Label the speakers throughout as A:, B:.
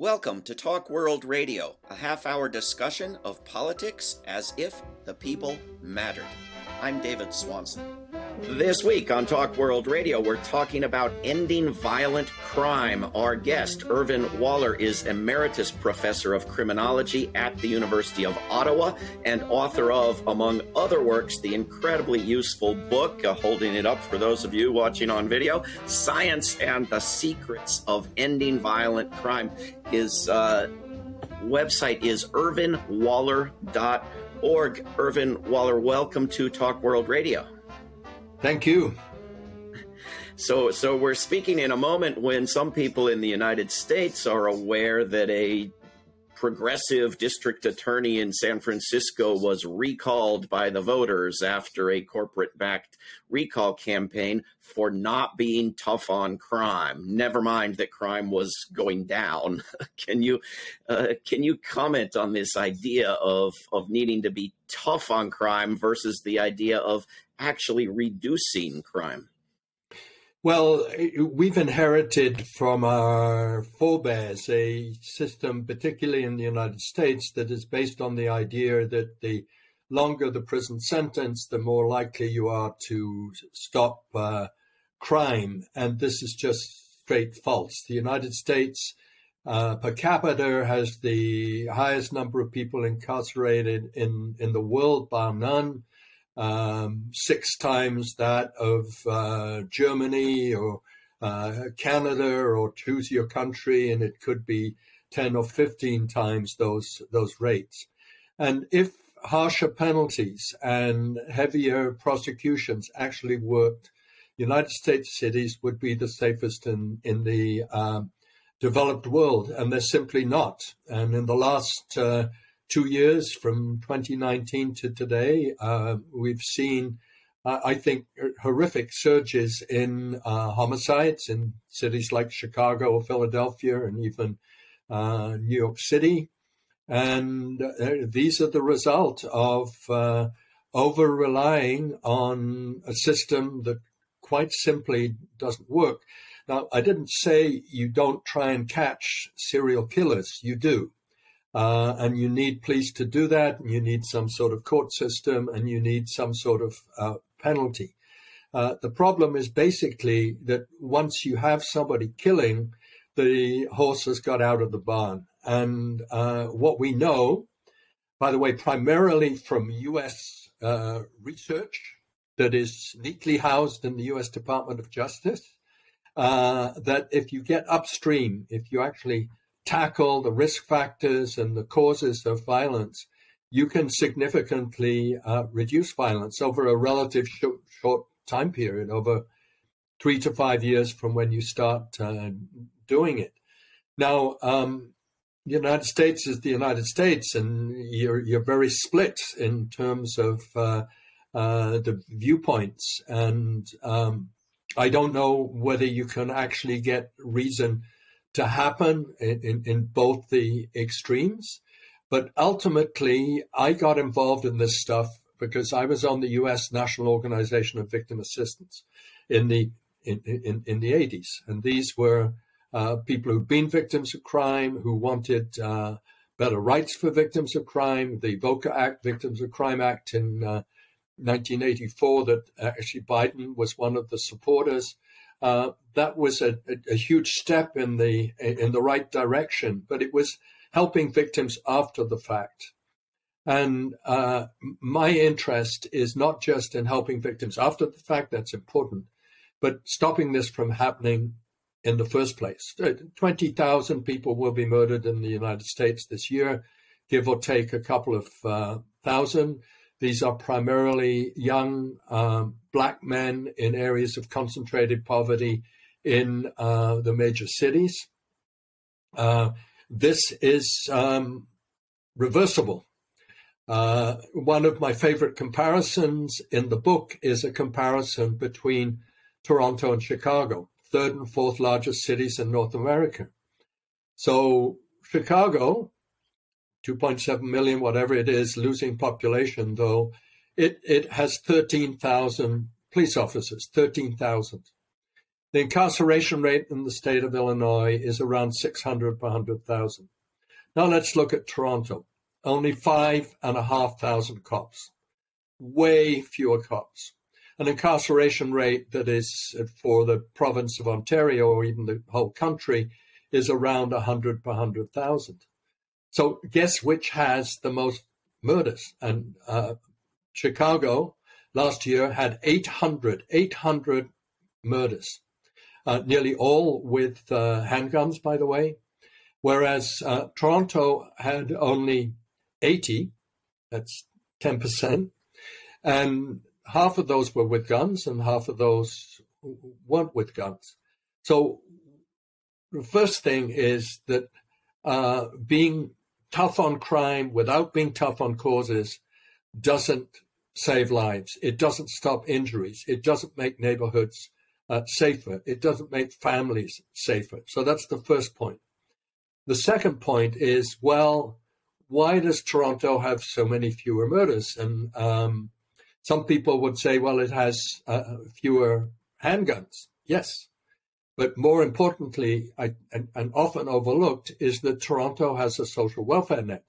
A: Welcome to Talk World Radio, a half hour discussion of politics as if the people mattered. I'm David Swanson. This week on Talk World Radio, we're talking about ending violent crime. Our guest, Irvin Waller, is Emeritus Professor of Criminology at the University of Ottawa and author of, among other works, the incredibly useful book, uh, holding it up for those of you watching on video, Science and the Secrets of Ending Violent Crime. His uh, website is irvinwaller.org. Irvin Waller, welcome to Talk World Radio.
B: Thank you.
A: So, so we're speaking in a moment when some people in the United States are aware that a progressive district attorney in San Francisco was recalled by the voters after a corporate backed recall campaign for not being tough on crime. Never mind that crime was going down. can you uh, can you comment on this idea of of needing to be tough on crime versus the idea of actually reducing crime?
B: Well, we've inherited from our forebears a system, particularly in the United States, that is based on the idea that the longer the prison sentence, the more likely you are to stop uh, crime. And this is just straight false. The United States uh, per capita has the highest number of people incarcerated in, in the world, bar none um, six times that of uh, Germany or uh, Canada, or choose your country, and it could be 10 or 15 times those, those rates. And if harsher penalties and heavier prosecutions actually worked, United States cities would be the safest in, in the um, developed world, and they're simply not. And in the last uh, two years from 2019 to today, uh, we've seen, uh, I think, horrific surges in uh, homicides in cities like Chicago or Philadelphia and even uh, New York City. And uh, these are the result of over relying on a system that quite simply doesn't work. Now, I didn't say you don't try and catch serial killers, you do. Uh, and you need police to do that. And you need some sort of court system, and you need some sort of uh, penalty. Uh, the problem is basically that once you have somebody killing, the horse has got out of the barn. And uh, what we know, by the way, primarily from U.S. Uh, research that is neatly housed in the U.S. Department of Justice, uh, that if you get upstream, if you actually tackle the risk factors and the causes of violence, you can significantly uh, reduce violence over a relative short, short, time period, over three to five years from when you start uh, doing it. Now, um, the United States is the United States, and you're you're very split in terms of uh, uh the viewpoints, and um, I don't know whether you can actually get reason to happen in, in, in both the extremes. But ultimately, I got involved in this stuff because I was on the U.S. National Organization of Victim Assistance in the in, in, in the 80s, and these were uh, people who'd been victims of crime who wanted uh, better rights for victims of crime. The VOCA Act, Victims of Crime Act, in uh, 1984, that actually Biden was one of the supporters. Uh, that was a, a, a, huge step in the in the right direction. But it was helping victims after the fact. And uh, my interest is not just in helping victims after the fact, that's important, but stopping this from happening in the first place. 20,000 people will be murdered in the United States this year, give or take a couple of uh, thousand. These are primarily young um, black men in areas of concentrated poverty in uh, the major cities. Uh, this is um, reversible. Uh, one of my favorite comparisons in the book is a comparison between Toronto and Chicago, third and fourth largest cities in North America. So, Chicago 2.7 million, whatever it is, losing population, though, it, it has 13,000 police officers, 13,000. The incarceration rate in the state of Illinois is around 600 per 100,000. Now let's look at Toronto. Only five and a half thousand cops. Way fewer cops. An incarceration rate that is for the province of Ontario or even the whole country is around 100 per 100,000. So guess which has the most murders? And uh, Chicago last year had 800, 800 murders, uh, nearly all with uh, handguns, by the way, whereas uh, Toronto had only 80, that's 10%, and half of those were with guns and half of those weren't with guns. So the first thing is that uh, being tough on crime without being tough on causes doesn't save lives. It doesn't stop injuries. It doesn't make neighborhoods uh, safer. It doesn't make families safer. So that's the first point. The second point is well, why does Toronto have so many fewer murders? And um, some people would say, well, it has uh, fewer handguns. Yes. But more importantly, I, and, and often overlooked, is that Toronto has a social welfare net.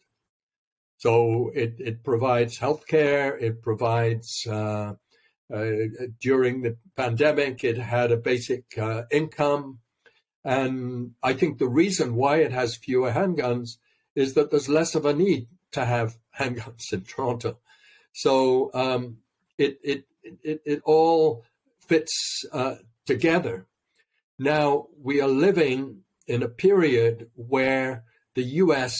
B: So it, it provides healthcare, it provides, uh, uh, during the pandemic, it had a basic uh, income. And I think the reason why it has fewer handguns is that there's less of a need to have handguns in Toronto. So um, it, it, it, it all fits uh, together. Now, we are living in a period where the US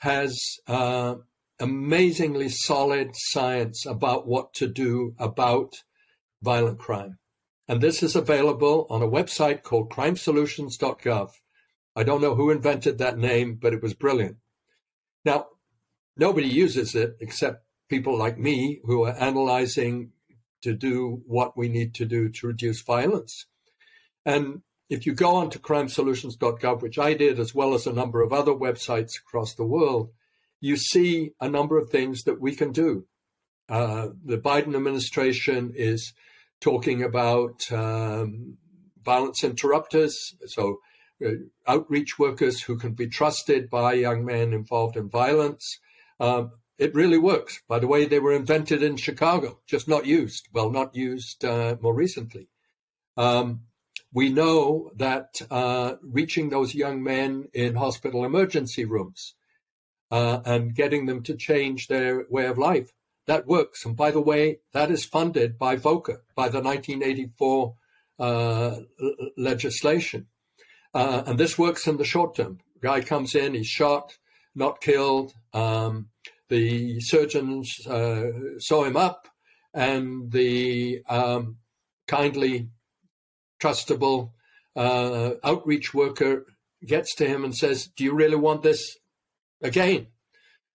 B: has uh, amazingly solid science about what to do about violent crime. And this is available on a website called crimesolutions.gov. I don't know who invented that name, but it was brilliant. Now, nobody uses it except people like me who are analyzing to do what we need to do to reduce violence. And if you go on to crimesolutions.gov, which I did, as well as a number of other websites across the world, you see a number of things that we can do. Uh, the Biden administration is talking about um, violence interrupters, so uh, outreach workers who can be trusted by young men involved in violence. Um, it really works. By the way, they were invented in Chicago, just not used. Well, not used uh, more recently. Um, we know that uh, reaching those young men in hospital emergency rooms uh, and getting them to change their way of life. That works. And by the way, that is funded by VOCA, by the 1984 uh, legislation. Uh, and this works in the short term. Guy comes in, he's shot, not killed. Um, the surgeons uh, sew him up, and the um, kindly, trustable uh, outreach worker gets to him and says, Do you really want this again.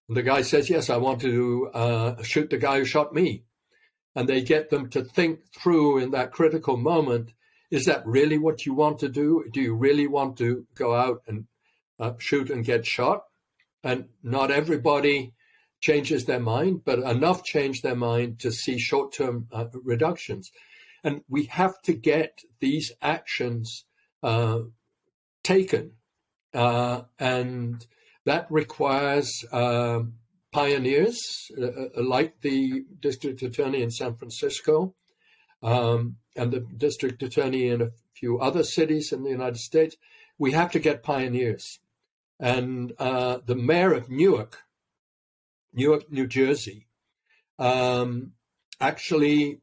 B: And the guy says, Yes, I want to uh, shoot the guy who shot me. And they get them to think through in that critical moment is that really what you want to do? Do you really want to go out and uh, shoot and get shot? And not everybody changes their mind, but enough change their mind to see short term uh, reductions. And we have to get these actions uh, taken. Uh, and that requires uh, pioneers uh, like the district attorney in San Francisco um, and the district attorney in a few other cities in the United States. We have to get pioneers. And uh, the mayor of Newark, Newark, New Jersey, um, actually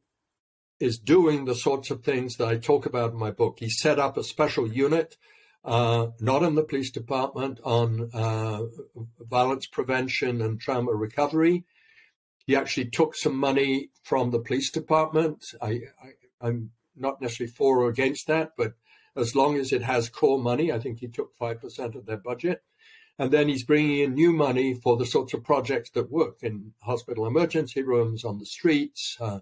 B: is doing the sorts of things that I talk about in my book. He set up a special unit uh, not in the police department, on uh, violence prevention and trauma recovery. He actually took some money from the police department. I, I, I'm not necessarily for or against that, but as long as it has core money, I think he took 5% of their budget. And then he's bringing in new money for the sorts of projects that work in hospital emergency rooms, on the streets. Uh,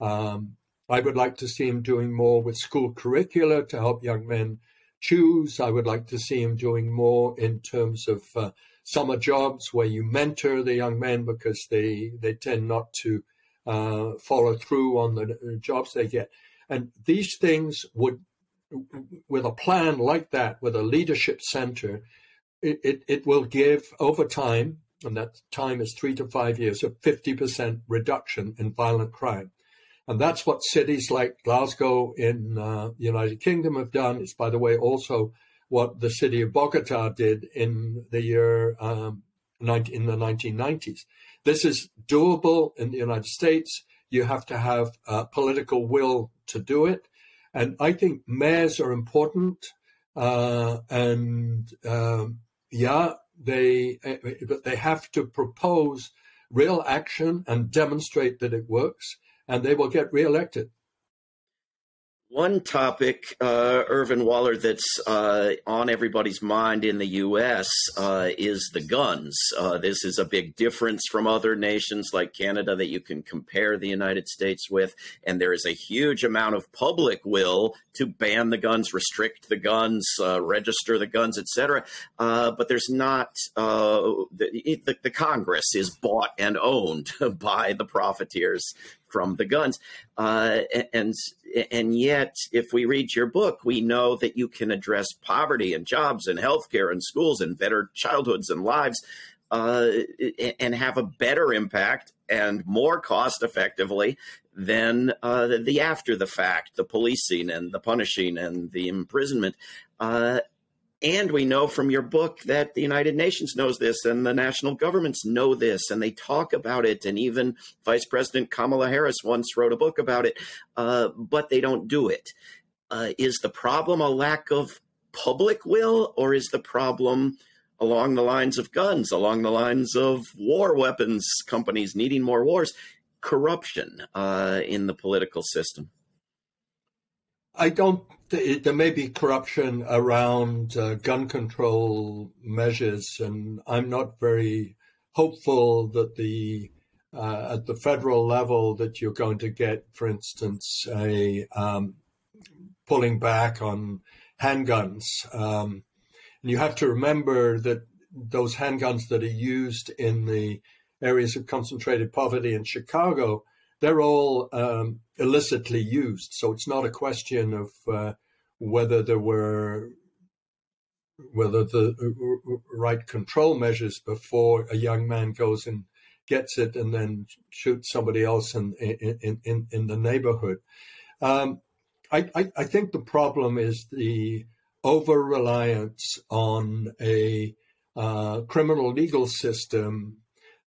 B: um, I would like to see him doing more with school curricula to help young men choose. I would like to see him doing more in terms of uh, summer jobs where you mentor the young men because they, they tend not to uh, follow through on the jobs they get. And these things would with a plan like that, with a leadership center, it, it, it will give over time, and that time is three to five years, a 50% reduction in violent crime. And that's what cities like Glasgow in uh, the United Kingdom have done. It's, by the way, also what the city of Bogota did in the year um, 19, in the 1990s. This is doable in the United States. You have to have a political will to do it. And I think mayors are important. Uh, and um, yeah, they but they have to propose real action and demonstrate that it works, and they will get reelected.
A: One topic, uh, Irvin Waller, that's uh, on everybody's mind in the U.S. Uh, is the guns. Uh, this is a big difference from other nations like Canada that you can compare the United States with. And there is a huge amount of public will to ban the guns, restrict the guns, uh, register the guns, etc. Uh, but there's not, the, the, the Congress is bought and owned by the profiteers from the guns. Uh, and and yet, if we read your book, we know that you can address poverty and jobs and healthcare and schools and better childhoods and lives, uh, and have a better impact and more cost effectively than uh, the after the fact, the policing and the punishing and the imprisonment. And we know from your book that the United Nations knows this and the national governments know this and they talk about it. And even Vice President Kamala Harris once wrote a book about it, uh, but they don't do it. Uh, is the problem a lack of public will or is the problem along the lines of guns, along the lines of war weapons companies needing more wars, corruption uh, in the political system?
B: I don't. There may be corruption around uh, gun control measures, and I'm not very hopeful that the uh, at the federal level that you're going to get, for instance, a um, pulling back on handguns. Um, and you have to remember that those handguns that are used in the areas of concentrated poverty in Chicago they're all um, illicitly used. So it's not a question of uh, whether there were whether the uh, right control measures before a young man goes and gets it and then shoots somebody else in in in, in the neighborhood. Um, I, I, I think the problem is the over reliance on a uh, criminal legal system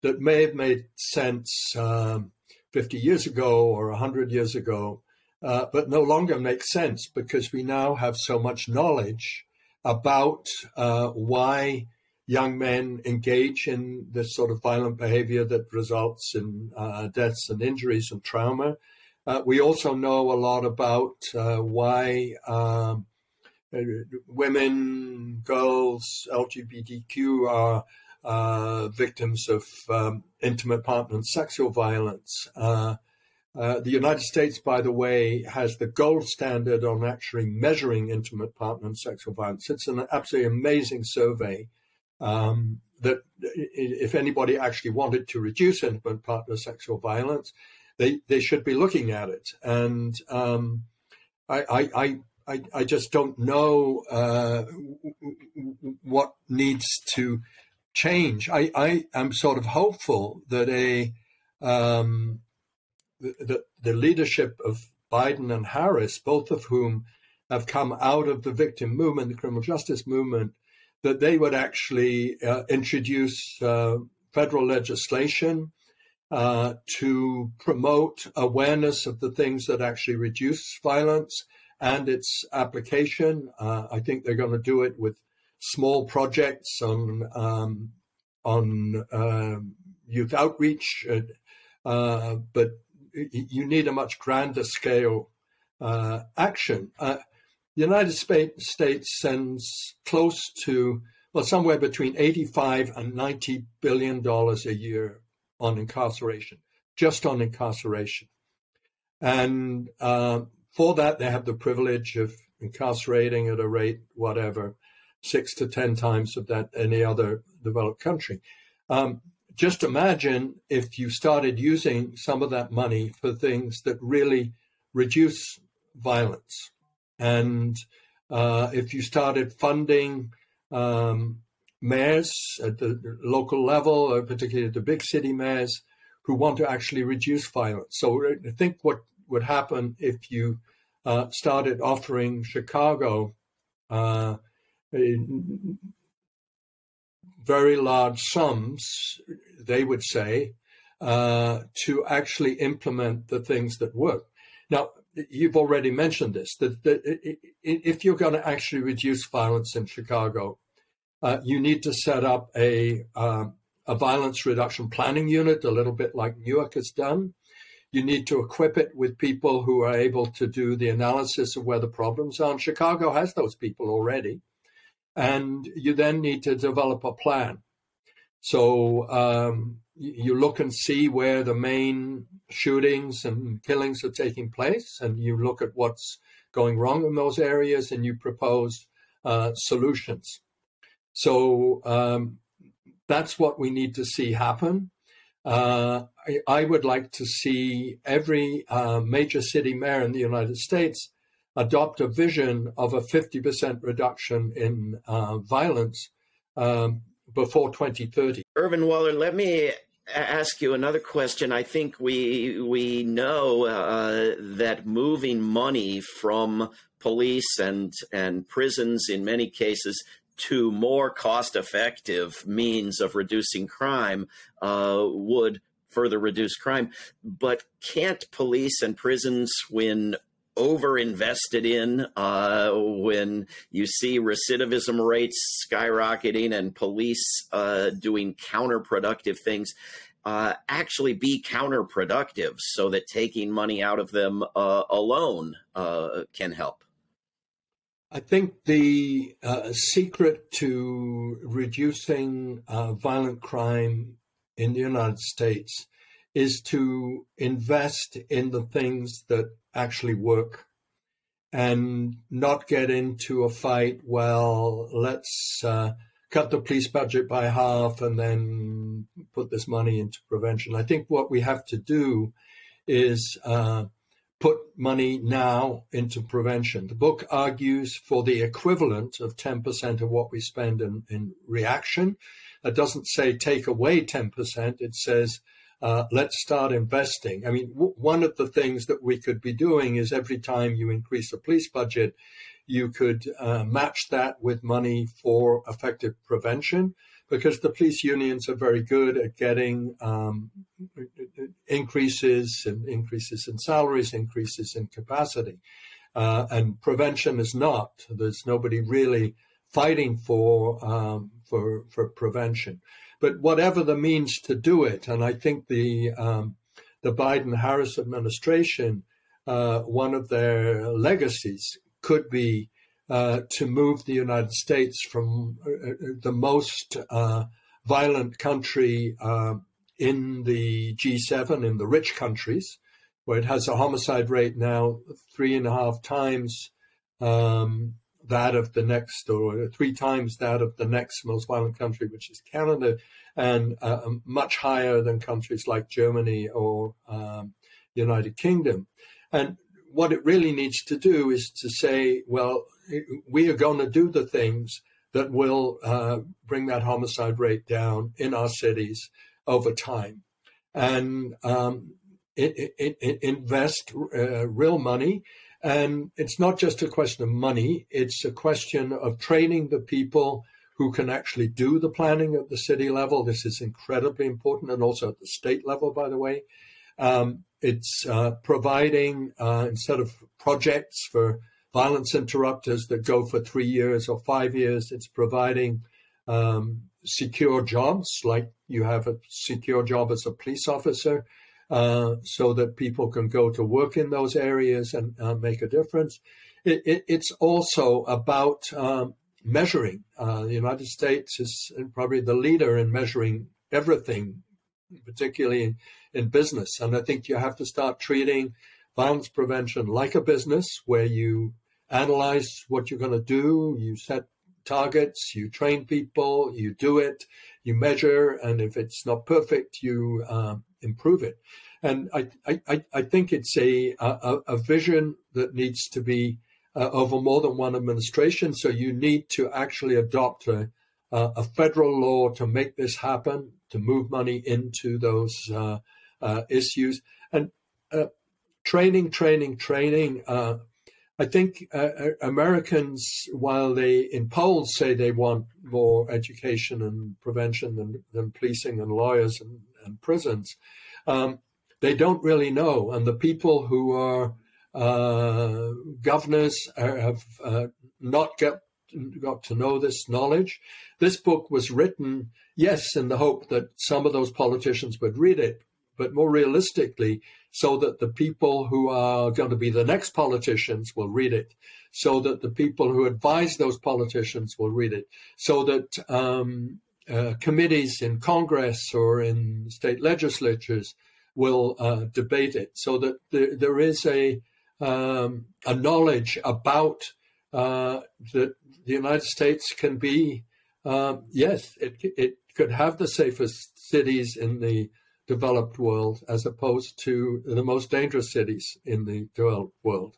B: that may have made sense um, 50 years ago or 100 years ago, uh, but no longer makes sense because we now have so much knowledge about uh, why young men engage in this sort of violent behavior that results in uh, deaths and injuries and trauma. Uh, we also know a lot about uh, why um, women, girls, LGBTQ are uh, victims of um, intimate partner and sexual violence. Uh, uh, the United States, by the way, has the gold standard on actually measuring intimate partner and sexual violence. It's an absolutely amazing survey um, that, if anybody actually wanted to reduce intimate partner sexual violence, they, they should be looking at it. And um, I, I, I, I, just don't know uh, what needs to change. I, I am sort of hopeful that a um, the, the leadership of Biden and Harris, both of whom have come out of the victim movement, the criminal justice movement, that they would actually uh, introduce uh, federal legislation uh, to promote awareness of the things that actually reduce violence and its application. Uh, I think they're going to do it with small projects on um, on uh, youth outreach, uh, uh, but you need a much grander scale uh, action. Uh, the United States sends close to well somewhere between 85 and 90 billion dollars a year on incarceration, just on incarceration, and for that they have the privilege of incarcerating at a rate whatever six to 10 times of that any other developed country. Um, just imagine if you started using some of that money for things that really reduce violence. And uh, if you started funding um, mayors at the local level, or particularly the big city mayors, who want to actually reduce violence. So I think what would happen if you uh, started offering Chicago uh, very large sums, they would say, uh, to actually implement the things that work. Now, you've already mentioned this that, that if you're going to actually reduce violence in Chicago, uh, you need to set up a um, a violence reduction planning unit, a little bit like Newark has done. You need to equip it with people who are able to do the analysis of where the problems are. And Chicago has those people already. And you then need to develop a plan. So um, you look and see where the main shootings and killings are taking place, and you look at what's going wrong in those areas, and you propose uh, solutions. So um, that's what we need to see happen. Uh, I, I, would like to see every uh, major city mayor in the United States adopt a vision of a 50% reduction in uh, violence um, before 2030.
A: Irvin Waller, let me ask you another question. I think we we know uh, that moving money from police and and prisons in many cases to more cost effective means of reducing crime uh, would further reduce crime. But can't police and prisons, when over invested in, uh, when you see recidivism rates skyrocketing and police uh, doing counterproductive things, uh, actually be counterproductive so that taking money out of them uh, alone uh, can help?
B: I think the uh, secret to reducing violent crime in the United States is to invest in the things that actually work and not get into a fight. Well, let's uh, cut the police budget by half and then put this money into prevention. I think what we have to do is uh, put money now into prevention. The book argues for the equivalent of 10% of what we spend in, in reaction. It doesn't say take away 10%, it says uh, let's start investing. I mean, w- one of the things that we could be doing is every time you increase the police budget, you could uh, match that with money for effective prevention because the police unions are very good at getting um, increases and increases in salaries, increases in capacity. Uh, and prevention is not. There's nobody really fighting for um, for for prevention. But whatever the means to do it, and I think the um, the Biden Harris administration, uh, one of their legacies could be uh, to move the United States from uh, uh the most uh, violent country uh, in the G7, in the rich countries, where it has a homicide rate now three and a half times um, that of the next, or three times that of the next most violent country, which is Canada, and much higher than countries like Germany or um, United Kingdom. And what it really needs to do is to say, well, we are going to do the things that will uh, bring that homicide rate down in our cities over time and um, it, it, it invest uh, real money. And it's not just a question of money, it's a question of training the people who can actually do the planning at the city level. This is incredibly important, and also at the state level, by the way. Um, it's uh, providing, uh, instead of projects for violence interrupters that go for three years or five years. It's providing um, secure jobs, like you have a secure job as a police officer, uh, so that people can go to work in those areas and uh, make a difference. It, it, it's also about um, measuring. Uh, the United States is probably the leader in measuring everything, particularly in, in business. And I think you have to start treating violence prevention like a business where you analyze what you're going to do, you set targets, you train people, you do it, you measure, and if it's not perfect, you uh, improve it. And I, I, I think it's a, a, a vision that needs to be uh, over more than one administration. So you need to actually adopt a, a federal law to make this happen, to move money into those uh, uh, issues. And uh, training, training, training. Uh, I think uh, Americans, while they in polls say they want more education and prevention than, than policing and lawyers and, and prisons, um, they don't really know. And the people who are uh, governors have uh, not get, got to know this knowledge. This book was written, yes, in the hope that some of those politicians would read it, but more realistically, so that the people who are going to be the next politicians will read it, so that the people who advise those politicians will read it, so that um, uh, committees in Congress or in state legislatures will uh, debate it, so that there, there is a um, a knowledge about uh, that the United States can be, um, yes, it, it could have the safest cities in the developed world as opposed to the most dangerous cities in the developed world.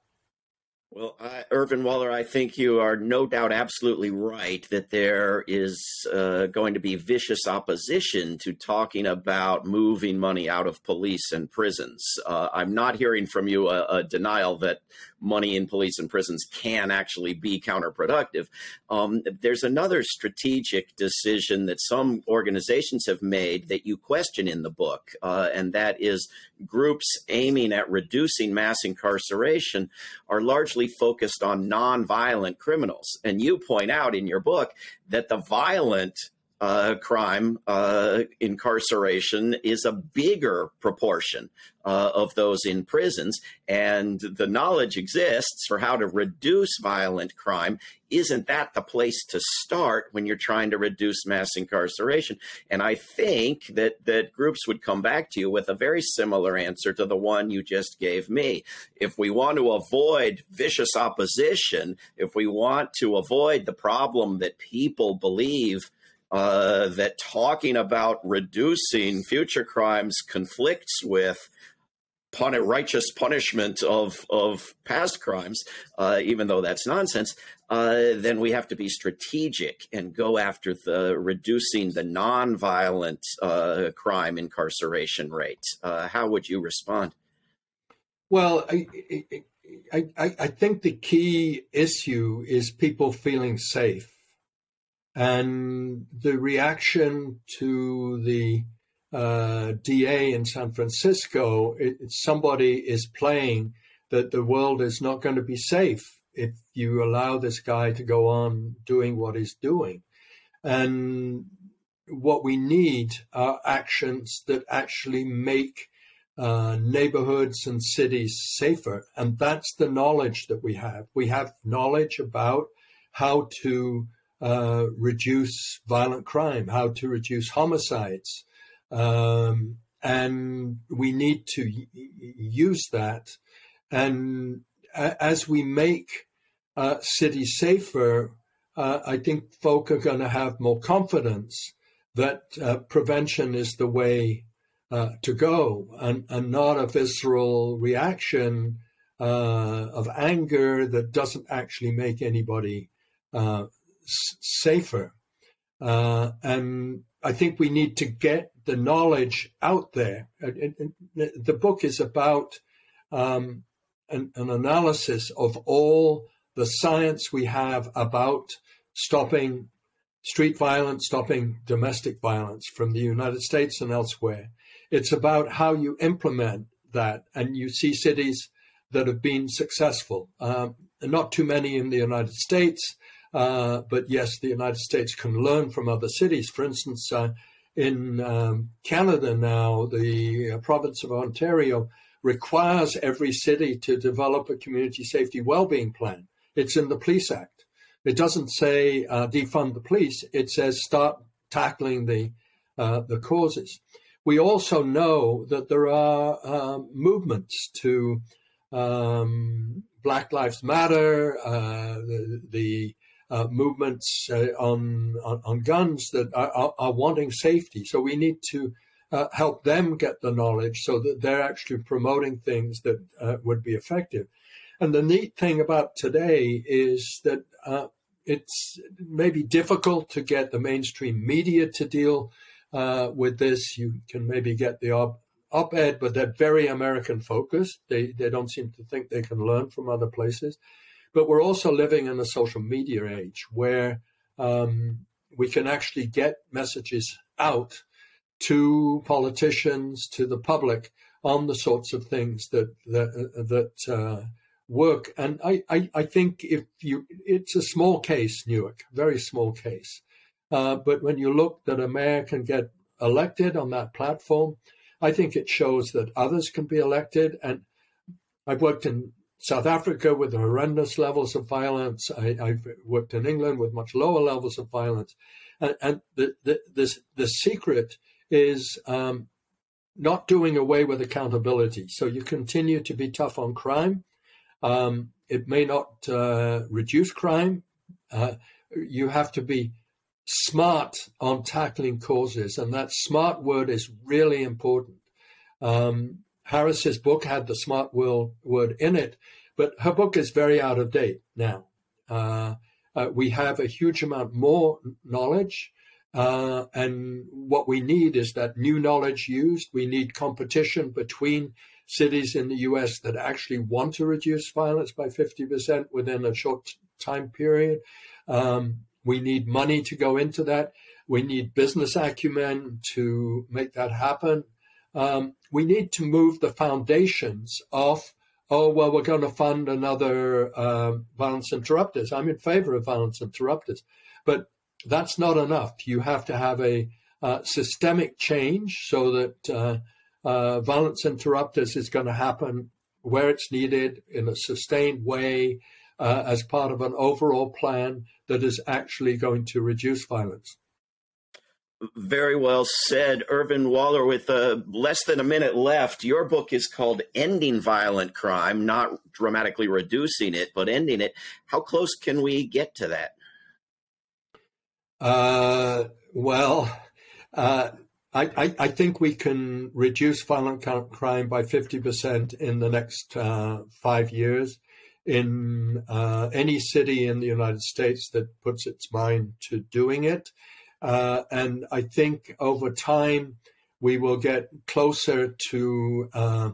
A: Well, uh, Irvin Waller, I think you are no doubt absolutely right that there is uh, going to be vicious opposition to talking about moving money out of police and prisons. Uh, I'm not hearing from you a, a, denial that money in police and prisons can actually be counterproductive. Um, there's another strategic decision that some organizations have made that you question in the book, uh, and that is groups aiming at reducing mass incarceration are largely focused on nonviolent criminals. And you point out in your book that the violent uh, crime uh, incarceration is a bigger proportion uh, of those in prisons. And the knowledge exists for how to reduce violent crime. Isn't that the place to start when you're trying to reduce mass incarceration? And I think that, that groups would come back to you with a very similar answer to the one you just gave me. If we want to avoid vicious opposition, if we want to avoid the problem that people believe uh, that talking about reducing future crimes conflicts with pun- righteous punishment of of past crimes, uh, even though that's nonsense. Uh, then we have to be strategic and go after the reducing the nonviolent uh, crime incarceration rate. Uh, how would you respond?
B: Well, I, I, I, I think the key issue is people feeling safe and the reaction to the uh, DA in San Francisco, it, somebody is playing that the world is not going to be safe if you allow this guy to go on doing what he's doing. And what we need are actions that actually make uh, neighborhoods and cities safer. And that's the knowledge that we have. We have knowledge about how to uh, reduce violent crime, how to reduce homicides. Um, and we need to y- use that. And a- as we make uh, cities safer, uh, I think folk are going to have more confidence that uh, prevention is the way uh, to go and, and not a visceral reaction uh, of anger that doesn't actually make anybody uh, safer. Uh, and I think we need to get the knowledge out there. the book is about um, an, an, analysis of all the science we have about stopping street violence, stopping domestic violence from the United States and elsewhere. It's about how you implement that. And you see cities that have been successful. Um, not too many in the United States, uh, but yes, the United States can learn from other cities. For instance, uh, in um, Canada now, the uh, province of Ontario requires every city to develop a community safety well-being plan. It's in the Police Act. It doesn't say uh, defund the police. It says start tackling the uh, the causes. We also know that there are um, movements to um, Black Lives Matter, the, the uh, movements uh, on, on, on guns that are, are, are, wanting safety. So we need to uh, help them get the knowledge so that they're actually promoting things that uh, would be effective. And the neat thing about today is that it's maybe difficult to get the mainstream media to deal uh, with this. You can maybe get the op- op-ed, but they're very American focused. They they don't seem to think they can learn from other places. But we're also living in a social media age where um, we can actually get messages out to politicians, to the public on the sorts of things that that, that uh, work. And I, I, I, think if you, it's a small case, Newark, very small case. Uh, but when you look that a mayor can get elected on that platform, I think it shows that others can be elected. And I've worked in South Africa with horrendous levels of violence. I, have worked in England with much lower levels of violence. And, and the, the, this, the secret is um, not doing away with accountability. So you continue to be tough on crime. Um, it may not uh, reduce crime. Uh, you have to be smart on tackling causes, and that smart word is really important. Um, Harris's book had the smart world word in it, but her book is very out of date now. Uh, uh, we have a huge amount more knowledge. Uh, and what we need is that new knowledge used. We need competition between cities in the US that actually want to reduce violence by 50% within a short time period. Um, we need money to go into that. We need business acumen to make that happen. Um, we need to move the foundations of, oh, well, we're going to fund another uh, violence interrupters. I'm in favor of violence interrupters. But that's not enough. You have to have a uh, systemic change so that uh, uh, violence interrupters is going to happen where it's needed in a sustained way uh, as part of an overall plan that is actually going to reduce violence.
A: Very well said, Irvin Waller. With uh, less than a minute left, your book is called Ending Violent Crime, not dramatically reducing it, but ending it. How close can we get to that?
B: Uh, well, uh, I, I, think we can reduce violent crime by 50% in the next uh, five years in uh, any city in the United States that puts its mind to doing it. Uh, and I think over time we will get closer to uh,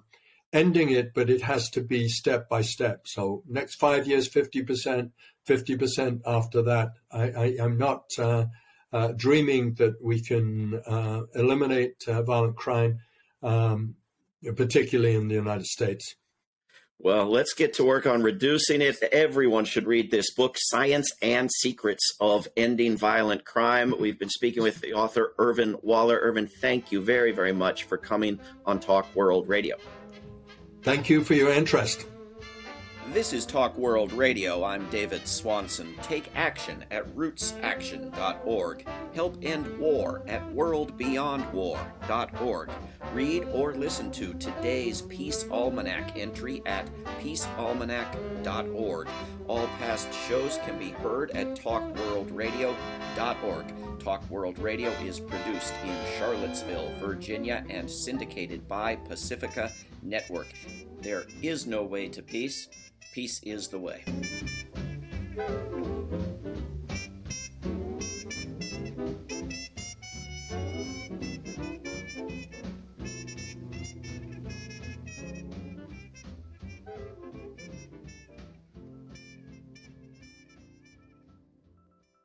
B: ending it, but it has to be step by step. So next five years, 50%, 50% after that. I, am not uh, uh, dreaming that we can uh, eliminate uh, violent crime, um, particularly in the United States.
A: Well, let's get to work on reducing it. Everyone should read this book, Science and Secrets of Ending Violent Crime. We've been speaking with the author, Irvin Waller. Irvin, thank you very, very much for coming on Talk World Radio.
B: Thank you for your interest.
A: This is Talk World Radio. I'm David Swanson. Take action at rootsaction.org. Help end war at worldbeyondwar.org. Read or listen to today's Peace Almanac entry at peacealmanac.org. All past shows can be heard at talkworldradio.org. Talk World Radio is produced in Charlottesville, Virginia, and syndicated by Pacifica Network. There is no way to peace. Peace is the way.